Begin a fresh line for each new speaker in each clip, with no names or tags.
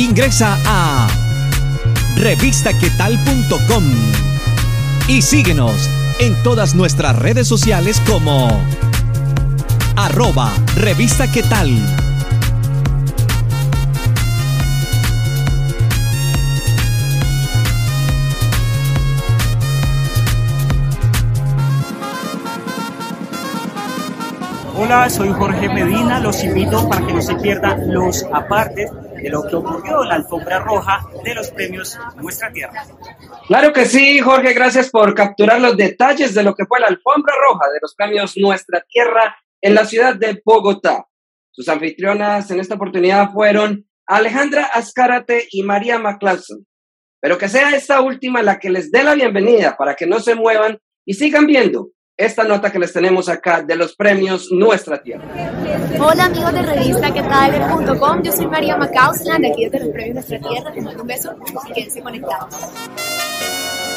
Ingresa a revistaquetal.com y síguenos en todas nuestras redes sociales como arroba revista.
Hola, soy Jorge Medina. Los invito para que no se pierdan los apartes de lo que ocurrió en la alfombra roja de los premios Nuestra Tierra.
Claro que sí, Jorge, gracias por capturar los detalles de lo que fue la alfombra roja de los premios Nuestra Tierra en la ciudad de Bogotá. Sus anfitrionas en esta oportunidad fueron Alejandra Azcárate y María McClarson. Pero que sea esta última la que les dé la bienvenida para que no se muevan y sigan viendo esta nota que les tenemos acá de los premios Nuestra Tierra.
Hola amigos de revista ¿qué tal? Yo soy María Macausland de aquí desde los premios Nuestra Tierra. Les mando un beso y quédense conectados.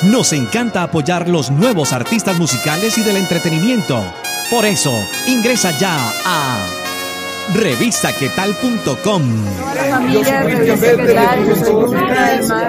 Nos encanta apoyar los nuevos artistas musicales y del entretenimiento. Por eso, ingresa ya a revistaquetal.com.
Familia, revista qué tal, yo soy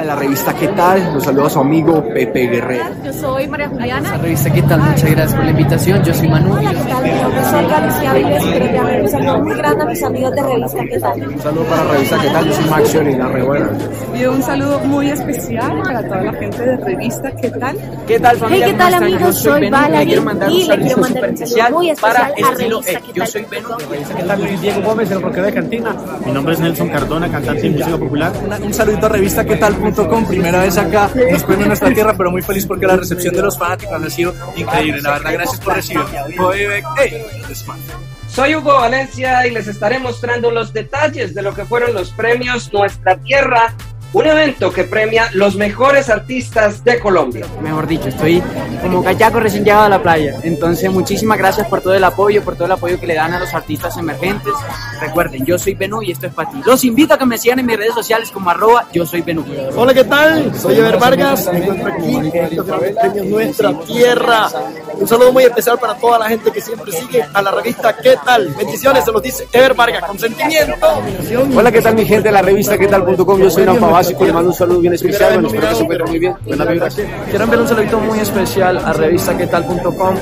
la revista qué tal, los saludo a su amigo Pepe Guerrero.
Yo soy María Juliana.
La revista qué tal, muchas gracias por la invitación, yo soy Manuel.
Hola, ¿qué tal? Mi nombre es Olga Lucía Vives quiero un saludo muy grande a mis amigos de revista qué tal.
Un saludo para revista qué tal, yo soy Max y la rebuena.
Y un saludo muy especial para toda la gente de revista qué tal.
¿Qué tal familia?
Hey, ¿qué tal amigos?
Yo
Soy Valerie
le quiero mandar un
y le quiero
saludo
mandar un
especial
saludo muy
para
especial a
estilo
revista qué
Yo
tal.
soy Benú de revista qué
¿Qué tal? Diego Gómez, el rockero de Cantina. Mi nombre es Nelson Cardona, cantante de música popular.
Un saludito a revista qué tal.com, primera vez acá, nos premio nuestra tierra, pero muy feliz porque la recepción de los fanáticos ha sido increíble. La verdad, gracias por recibirme.
Soy Hugo Valencia y les estaré mostrando los detalles de lo que fueron los premios Nuestra Tierra, un evento que premia los mejores artistas de Colombia.
Mejor dicho, estoy como cachaco recién llegado a la playa. Entonces, muchísimas gracias por todo el apoyo, por todo el apoyo que le dan a los artistas emergentes. Recuerden, yo soy Benú y esto es para ti. Los invito a que me sigan en mis redes sociales como arroba yo soy Benú.
Hola, ¿qué tal? Soy Ever Vargas, me encuentro aquí en estos grandes premios Nuestra Tierra. Un saludo muy especial para toda la gente que siempre sigue a la revista ¿Qué tal? Bendiciones, se los dice Ever Vargas, con sentimiento.
Hola, ¿qué tal mi gente de la revista qué tal.com? Yo soy Rafa Básico, le mando un saludo bien especial, bueno, espero que se encuentren muy bien. Buenas vibras.
Quiero enviar un saludito muy especial a revistaquetal.com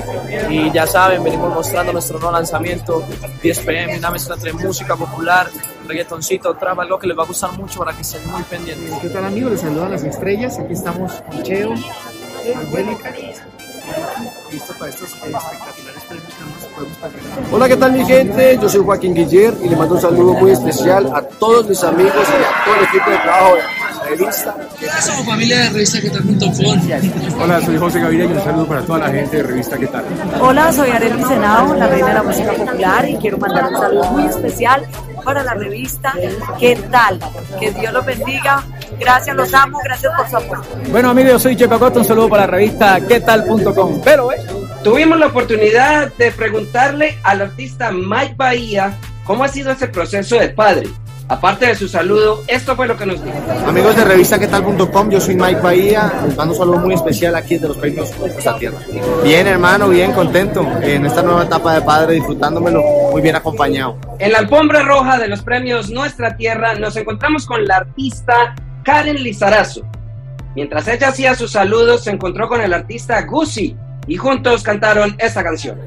y ya saben, venimos mostrando nuestro nuevo lanzamiento 10 pm, una mezcla entre música popular, reggaetoncito, trap, algo que les va a gustar mucho para que estén muy pendientes.
¿Qué tal amigos? Les saludan las estrellas. Aquí estamos con Cheo, Angélica. Listo para estos espectaculares premios que nos podemos presentar.
Hola, ¿qué tal mi gente? Yo soy Joaquín Guiller y le mando un saludo muy especial a todos mis amigos y a todo el equipo de trabajo de revista.
Somos familia de revista que tal.com.
Hola, soy José Gaviria y un saludo para toda la gente de revista ¿Qué tal?
Hola, soy Arely Senado, la reina de la música popular y quiero mandar un saludo muy especial para la revista ¿Qué tal? Que Dios los bendiga. Gracias, los amo, gracias por su apoyo.
Bueno amigos, yo soy Checo Acosta, un saludo para la revista qué tal.com. Pero, eh,
Tuvimos la oportunidad de preguntarle al artista Mike Bahía cómo ha sido ese proceso de padre. Aparte de su saludo, esto fue lo que nos dijo.
Amigos de revista qué tal.com, yo soy Mike Bahía, les mando un saludo muy especial aquí de los premios Nuestra Tierra. Bien hermano, bien contento en esta nueva etapa de padre, disfrutándomelo muy bien acompañado.
En la alfombra roja de los premios Nuestra Tierra nos encontramos con la artista Karen Lizarazo. Mientras ella hacía sus saludos, se encontró con el artista Gucci y juntos cantaron esta canción.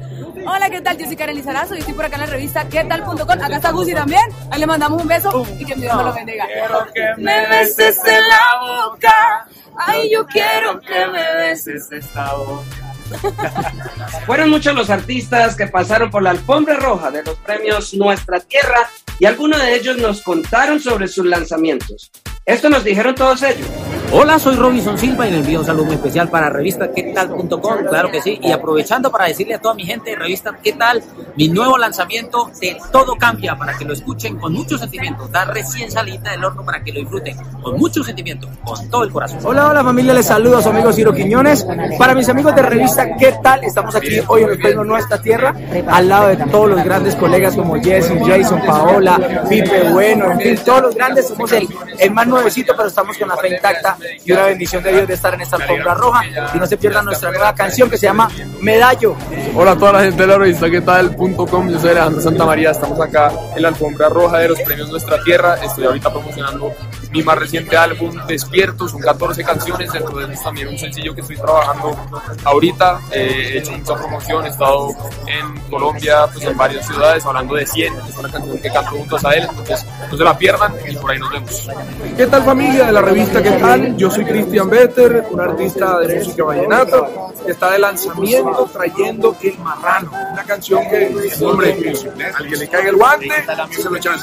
Hola, ¿qué tal? Yo soy Karen Lizarazo y estoy por acá en la revista ¿Qué tal.com? Acá está Gucci también. Ahí le mandamos un beso y que Dios me lo bendiga.
Quiero que me beses en la boca. Ay, yo quiero que me beses esta boca.
Fueron muchos los artistas que pasaron por la alfombra roja de los premios Nuestra Tierra y algunos de ellos nos contaron sobre sus lanzamientos. Esto nos dijeron todos ellos.
Hola, soy Robinson Silva y le envío un saludo muy especial para revista qué tal.com, claro que sí, y aprovechando para decirle a toda mi gente de revista qué tal, mi nuevo lanzamiento de Todo Cambia, para que lo escuchen con mucho sentimiento, está recién salida del horno para que lo disfruten con mucho sentimiento, con todo el corazón.
Hola, hola familia, les saludo a su amigo Ciro Quiñones. Para mis amigos de revista ¿Qué tal? Estamos aquí hoy en el premio Nuestra Tierra, al lado de todos los grandes colegas como Jesse, Jason, Paola, Pipe Bueno, en fin, todos los grandes, somos el, el más nuevecito, pero estamos con la fe intacta y una bendición de Dios de estar en esta alfombra roja. Y no se pierdan nuestra nueva canción que se llama Medallo.
Hola a toda la gente de la revista ¿Qué tal? .com. Yo soy Alejandro Santamaría. Estamos acá en la alfombra roja de los premios Nuestra Tierra. Estoy ahorita promocionando mi más reciente álbum Despierto. Son 14 canciones. Dentro de ellos también un sencillo que estoy trabajando ahorita. Eh, he hecho mucha promoción. He estado en Colombia, pues en varias ciudades, hablando de 100. Es una canción que canto juntos a él. Entonces no se la pierdan y por ahí nos vemos.
¿Qué tal familia de la revista ¿Qué tal? Yo soy Cristian Better, un artista de música vallenato que está de lanzamiento trayendo El Marrano, una canción que, hombre, al que le caiga el guante, se lo echan.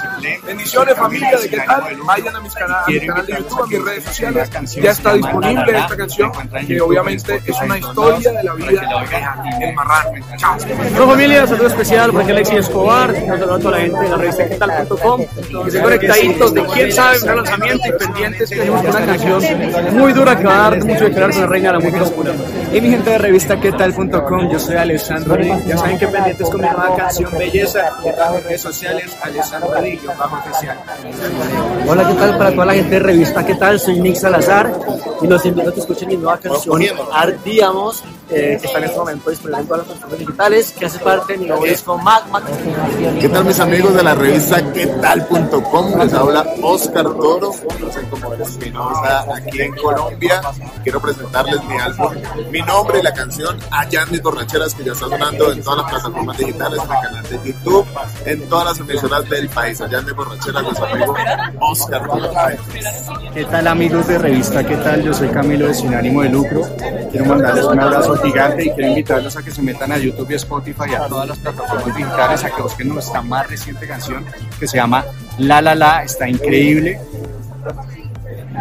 Bendiciones familia de ¿Qué tal? Vayan a, mis cana- a mi canal de YouTube, a mis redes sociales, ya está disponible esta canción que obviamente es una historia de la vida de El Marrano. Chao.
Hola familia, saludo especial para Alexis Escobar, un saludo a toda la gente de la revista quetal.com, que se conectaditos de quién sabe, un lanzamiento y pendientes tenemos una canción muy dura que va a dar mucho de crear con la reina de la música popular.
Y mi gente de revista quetal.com, yo soy Alessandro Lee. Ya saben que pendientes con mi nueva canción Belleza y en las redes sociales Alessandro Lee, bajo oficial.
Hola, ¿qué tal para toda la gente de revista? ¿Qué tal? Soy Nick Salazar y los invito a que escuchen mi nueva canción Ardíamos, eh, que está en este momento disponible en todas las plataformas digitales, que hace parte de mi nuevo disco Magma.
¿Qué tal mis amigos de la revista qué tal.com? Les habla Oscar Toro, como Espinosa aquí en Colombia. Quiero presentarles mi álbum, mi nombre y la canción Allá en mis borracheras que ya está sonando en todas las plataformas digitales, en el canal de YouTube, en todas las emisoras del país. Allá en mis borracheras, los amigos Oscar Toro.
¿Qué tal amigos de revista? ¿Qué tal? Yo soy Camilo de Sin Ánimo de Lucro. Quiero mandarles un abrazo gigante y quiero invitarlos a que se metan a YouTube y Spotify y a todas las plataformas digitales a que busquen nuestra más reciente canción que se llama La La La. Está increíble.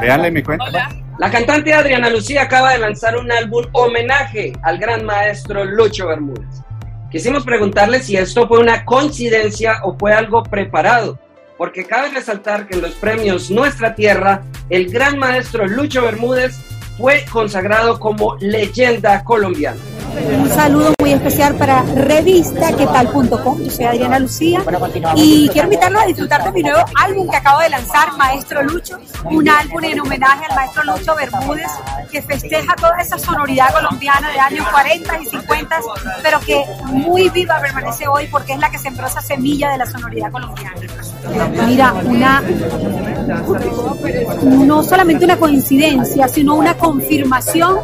Véanla y me cuentan.
La cantante Adriana Lucía acaba de lanzar un álbum homenaje al gran maestro Lucho Bermúdez. Quisimos preguntarle si esto fue una coincidencia o fue algo preparado, porque cabe resaltar que en los premios Nuestra Tierra, el gran maestro Lucho Bermúdez fue consagrado como leyenda colombiana.
Un saludo muy especial para revistaquetal.com. Yo soy Adriana Lucía y quiero invitarlos a disfrutar de mi nuevo álbum que acabo de lanzar, Maestro Lucho, un álbum en homenaje al maestro Lucho Bermúdez que festeja toda esa sonoridad colombiana de años 40 y 50, pero que muy viva permanece hoy porque es la que sembró esa semilla de la sonoridad colombiana. Mira, una no solamente una coincidencia, sino una confirmación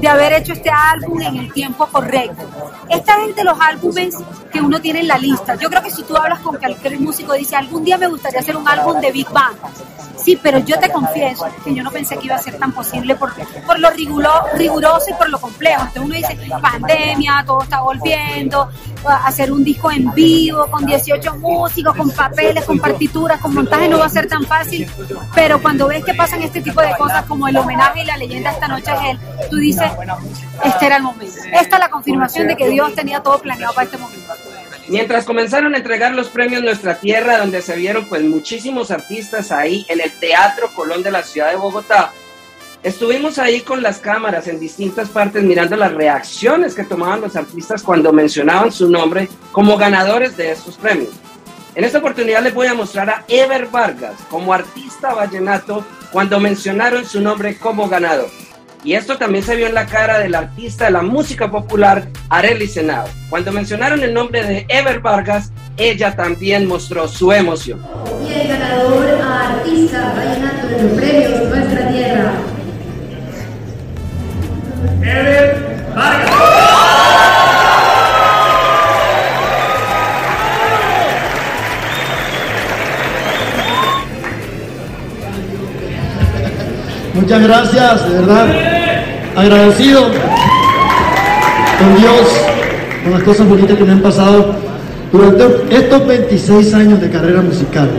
de haber hecho este álbum en el tiempo correcto. Este es de los álbumes que uno tiene en la lista. Yo creo que si tú hablas con cualquier músico, dice, algún día me gustaría hacer un álbum de Big Bang. Sí, pero yo te confieso que yo no pensé que iba a ser tan posible por, por lo riguroso y por lo complejo. Entonces uno dice, pandemia, todo está volviendo, hacer un disco en vivo con 18 músicos, con papeles, con partituras, con montaje no va a ser tan fácil. Pero cuando ves que pasan este tipo de cosas como el homenaje y la leyenda esta noche es él, tú dices, este era el momento. Esta es la confirmación de que Dios tenía todo planeado para este momento.
Mientras comenzaron a entregar los premios Nuestra Tierra, donde se vieron pues muchísimos artistas ahí en el Teatro Colón de la ciudad de Bogotá, estuvimos ahí con las cámaras en distintas partes mirando las reacciones que tomaban los artistas cuando mencionaban su nombre como ganadores de estos premios. En esta oportunidad les voy a mostrar a Ever Vargas como artista vallenato cuando mencionaron su nombre como ganador. Y esto también se vio en la cara del artista de la música popular, Arely Senado. Cuando mencionaron el nombre de Ever Vargas, ella también mostró su emoción.
Y el ganador a artista vallenato de los premios Nuestra Tierra.
Ever
Muchas gracias, de verdad. Agradecido con Dios, con las cosas bonitas que me han pasado durante estos 26 años de carrera musical.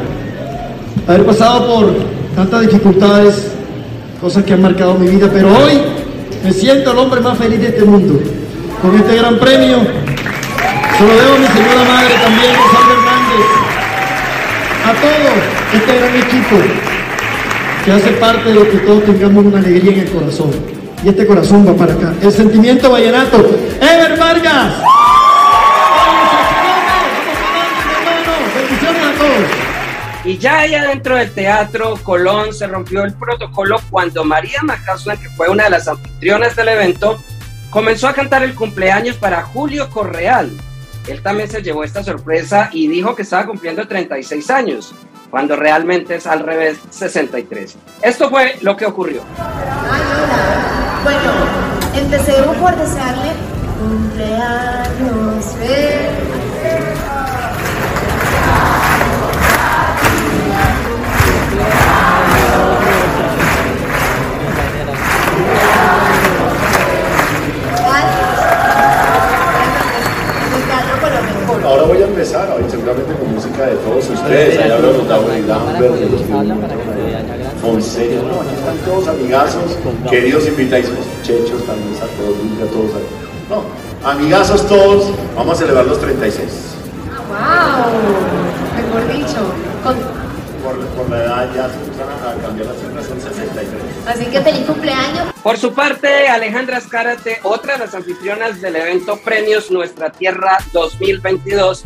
Haber pasado por tantas dificultades, cosas que han marcado mi vida, pero hoy me siento el hombre más feliz de este mundo. Con este gran premio, se lo debo a mi señora madre también, Rosalba Hernández, a todo este gran equipo que hace parte de que todos tengamos una alegría en el corazón. Y este corazón va para acá. El sentimiento vallenato. Ever Vargas.
Y ya allá dentro del teatro Colón se rompió el protocolo cuando María Macausland, que fue una de las anfitrionas del evento, comenzó a cantar el cumpleaños para Julio Correal. Él también se llevó esta sorpresa y dijo que estaba cumpliendo 36 años, cuando realmente es al revés, 63. Esto fue lo que ocurrió.
Ay, hola. Bueno, empecemos por desearle cumpleaños.
Ahora voy a empezar, hoy seguramente con música de todos ustedes. De David Lambert, los Fonseca, no, aquí están todos amigazos, queridos invitadísimos, chechos también, a todos, a todos. No, amigazos todos, vamos a celebrar los 36.
¡Wow! Mejor dicho. Con-
Por, por la edad ya se a cambiar las cifras, son 63.
Así que feliz cumpleaños.
Por su parte, Alejandra Escárate, otra de las anfitrionas del evento Premios Nuestra Tierra 2022,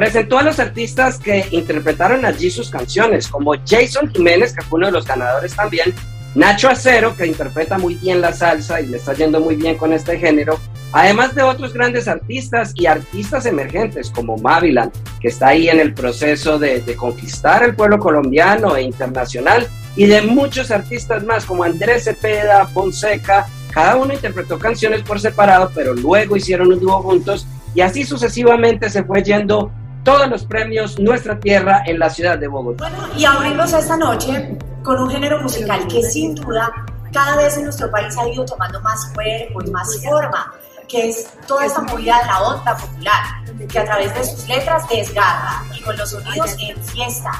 presentó a los artistas que interpretaron allí sus canciones, como Jason Jiménez, que fue uno de los ganadores también, Nacho Acero, que interpreta muy bien la salsa y le está yendo muy bien con este género, además de otros grandes artistas y artistas emergentes como Mavilan, que está ahí en el proceso de, de conquistar el pueblo colombiano e internacional, y de muchos artistas más como Andrés Cepeda, Fonseca, cada uno interpretó canciones por separado, pero luego hicieron un dúo juntos y así sucesivamente se fue yendo todos los premios Nuestra Tierra en la ciudad de Bogotá.
Y abrimos esta noche con un género musical que sin duda cada vez en nuestro país ha ido tomando más cuerpo y más forma, que es toda esta movida de la onda popular, que a través de sus letras desgarra y con los sonidos en fiesta.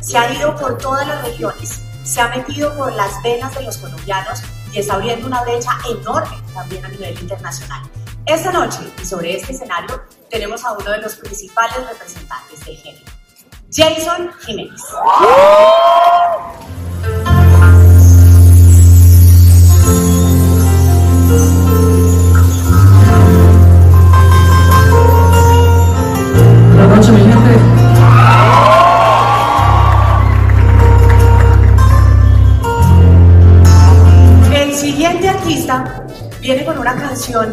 Se ha ido por todas las regiones, se ha metido por las venas de los colombianos y está abriendo una brecha enorme también a nivel internacional. Esta noche y sobre este escenario tenemos a uno de los principales representantes del género, Jason Jiménez.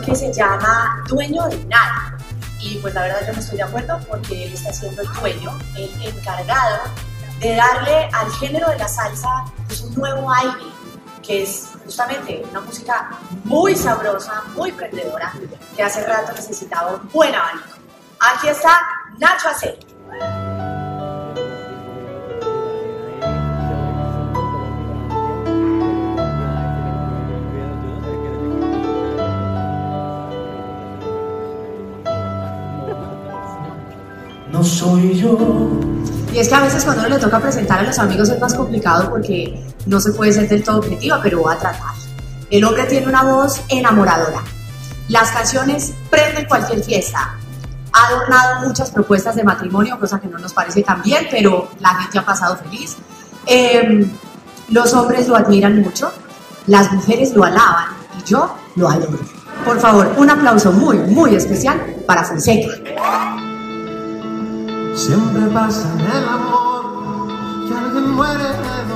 Que se llama Dueño de Nada. Y pues la verdad yo no estoy de acuerdo porque él está siendo el dueño, el encargado de darle al género de la salsa pues, un nuevo aire, que es justamente una música muy sabrosa, muy prendedora, que hace rato necesitaba un buen abanico. Aquí está Nacho Acero.
Soy yo.
Y es que a veces cuando uno le toca presentar a los amigos es más complicado porque no se puede ser del todo objetiva, pero va a tratar. El hombre tiene una voz enamoradora. Las canciones prenden cualquier fiesta. Ha adornado muchas propuestas de matrimonio, cosa que no nos parece tan bien, pero la gente ha pasado feliz. Eh, los hombres lo admiran mucho, las mujeres lo alaban y yo lo adoro. Por favor, un aplauso muy, muy especial para Fonseca.
Siempre pasa en el amor que alguien muere.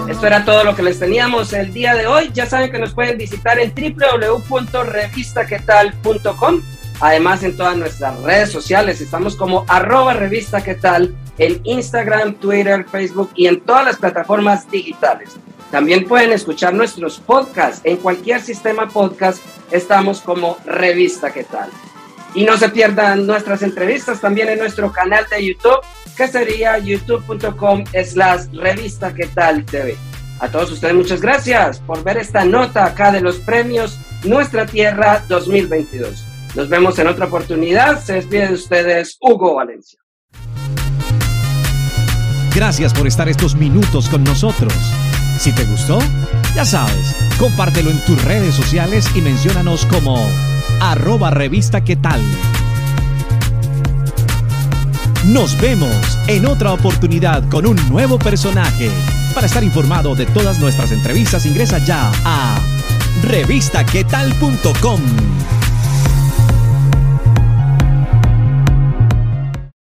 Esto era todo lo que les teníamos el día de hoy. Ya saben que nos pueden visitar en www.revistaquetal.com. Además, en todas nuestras redes sociales estamos como arroba revista tal en Instagram, Twitter, Facebook y en todas las plataformas digitales. También pueden escuchar nuestros podcasts en cualquier sistema podcast. Estamos como revista que tal. Y no se pierdan nuestras entrevistas también en nuestro canal de YouTube, que sería youtube.com slash revista que tal TV. A todos ustedes muchas gracias por ver esta nota acá de los premios Nuestra Tierra 2022. Nos vemos en otra oportunidad. Se despide de ustedes Hugo Valencia.
Gracias por estar estos minutos con nosotros. Si te gustó, ya sabes, compártelo en tus redes sociales y menciónanos como arroba revista qué tal. Nos vemos en otra oportunidad con un nuevo personaje. Para estar informado de todas nuestras entrevistas, ingresa ya a revistaquetal.com.